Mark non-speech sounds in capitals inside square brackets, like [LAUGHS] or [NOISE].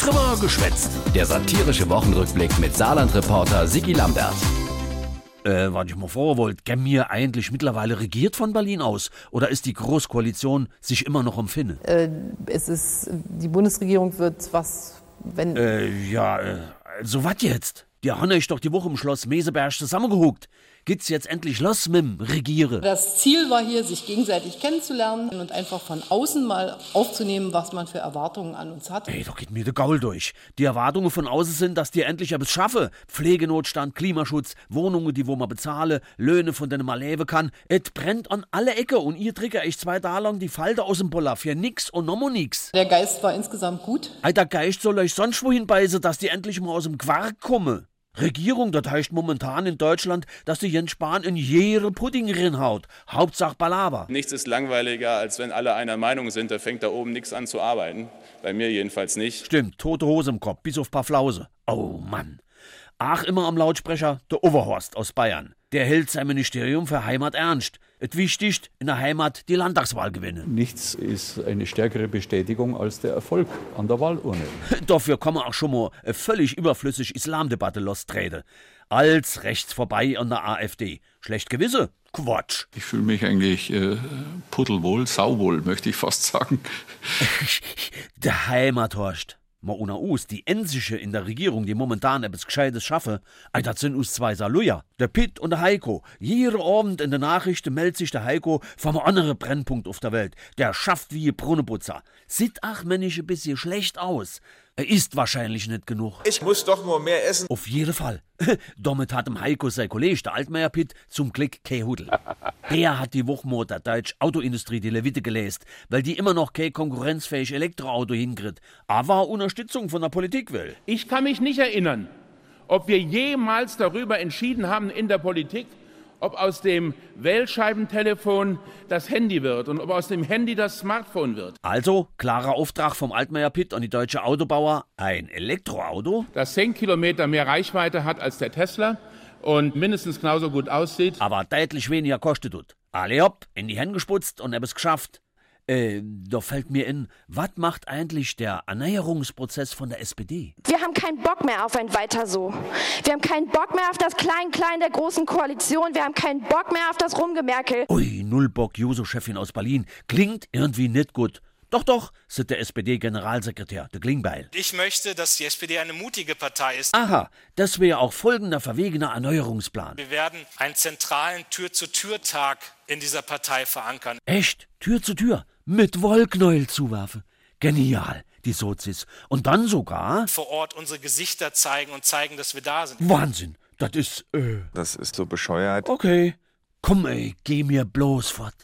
Drüber geschwätzt. Der satirische Wochenrückblick mit Saarland-Reporter Sigi Lambert. Äh, was ich mal vorwollt, gern mir eigentlich mittlerweile regiert von Berlin aus? Oder ist die Großkoalition sich immer noch am Finne? Äh, es ist, die Bundesregierung wird was, wenn. Äh, ja, äh, also was jetzt? Die haben euch doch die Woche im Schloss Meseberg zusammengehuckt geht's jetzt endlich los mit dem Regiere. Das Ziel war hier, sich gegenseitig kennenzulernen und einfach von außen mal aufzunehmen, was man für Erwartungen an uns hat. Ey, da geht mir der Gaul durch. Die Erwartungen von außen sind, dass die endlich etwas schaffe. Pflegenotstand, Klimaschutz, Wohnungen, die wo man bezahle, Löhne, von denen man leben kann. Et brennt an alle Ecke und ihr tricke echt zwei Tage lang die Falte aus dem Boller für nix und nochmal nix. Der Geist war insgesamt gut. Ey, der Geist soll euch sonst wohin beißen, dass die endlich mal aus dem Quark kommen. Regierung, das heißt momentan in Deutschland, dass die Jens Spahn in jede Pudding rinhaut. Hauptsache Balaber. Nichts ist langweiliger, als wenn alle einer Meinung sind, da fängt da oben nichts an zu arbeiten. Bei mir jedenfalls nicht. Stimmt, tote Hose im Kopf, bis auf paar Flause. Oh Mann. Ach, immer am Lautsprecher der Overhorst aus Bayern. Der hält sein Ministerium für Heimat ernst. Es wichtig, in der Heimat die Landtagswahl gewinnen. Nichts ist eine stärkere Bestätigung als der Erfolg an der Wahlurne. [LAUGHS] Dafür kann man auch schon mal eine völlig überflüssig Islamdebatte lostreten. Als rechts vorbei an der AfD. Schlecht gewisse? Quatsch. Ich fühle mich eigentlich äh, puddelwohl, sauwohl, möchte ich fast sagen. [LAUGHS] der Heimathorst ma una us, die Ensische in der Regierung, die momentan etwas Gescheites schaffe, ey, das sind us zwei Saluja. Der Pitt und der Heiko. Jeder Abend in der Nachrichten meldet sich der Heiko vom anderen Brennpunkt auf der Welt. Der schafft wie Brunneputzer. Sieht ach männisch ein bisschen schlecht aus. Er isst wahrscheinlich nicht genug. Ich muss doch nur mehr essen. Auf jeden Fall. Damit hat dem Heiko sein Kollege, der Altmaier Pitt, zum Glück kein Hudel. [LAUGHS] Der hat die Woche der deutsche Autoindustrie die Levite gelesen, weil die immer noch kein konkurrenzfähig Elektroauto hinkriegt. Aber Unterstützung von der Politik will. Ich kann mich nicht erinnern, ob wir jemals darüber entschieden haben in der Politik, ob aus dem Wählscheibentelefon das Handy wird und ob aus dem Handy das Smartphone wird. Also, klarer Auftrag vom Altmaier Pitt an die deutsche Autobauer, ein Elektroauto? Das 10 Kilometer mehr Reichweite hat als der Tesla und mindestens genauso gut aussieht. Aber deutlich weniger kostet tut. Alle hopp, in die Hände gesputzt und es geschafft. Äh, da fällt mir in, was macht eigentlich der Erneuerungsprozess von der SPD? Wir haben keinen Bock mehr auf ein Weiter so. Wir haben keinen Bock mehr auf das Klein-Klein der großen Koalition. Wir haben keinen Bock mehr auf das Rumgemerkel. Ui, null Bock, Juso-Chefin aus Berlin. Klingt irgendwie nicht gut. Doch, doch, sagt der SPD-Generalsekretär, der Klingbeil. Ich möchte, dass die SPD eine mutige Partei ist. Aha, das wäre auch folgender verwegener Erneuerungsplan. Wir werden einen zentralen Tür-zu-Tür-Tag in dieser Partei verankern. Echt? Tür zu Tür? Mit Wollknäuel zuwerfen. Genial, die Sozis. Und dann sogar vor Ort unsere Gesichter zeigen und zeigen, dass wir da sind. Wahnsinn. Das ist, äh. Das ist so bescheuert. Okay. Komm, ey, geh mir bloß fort.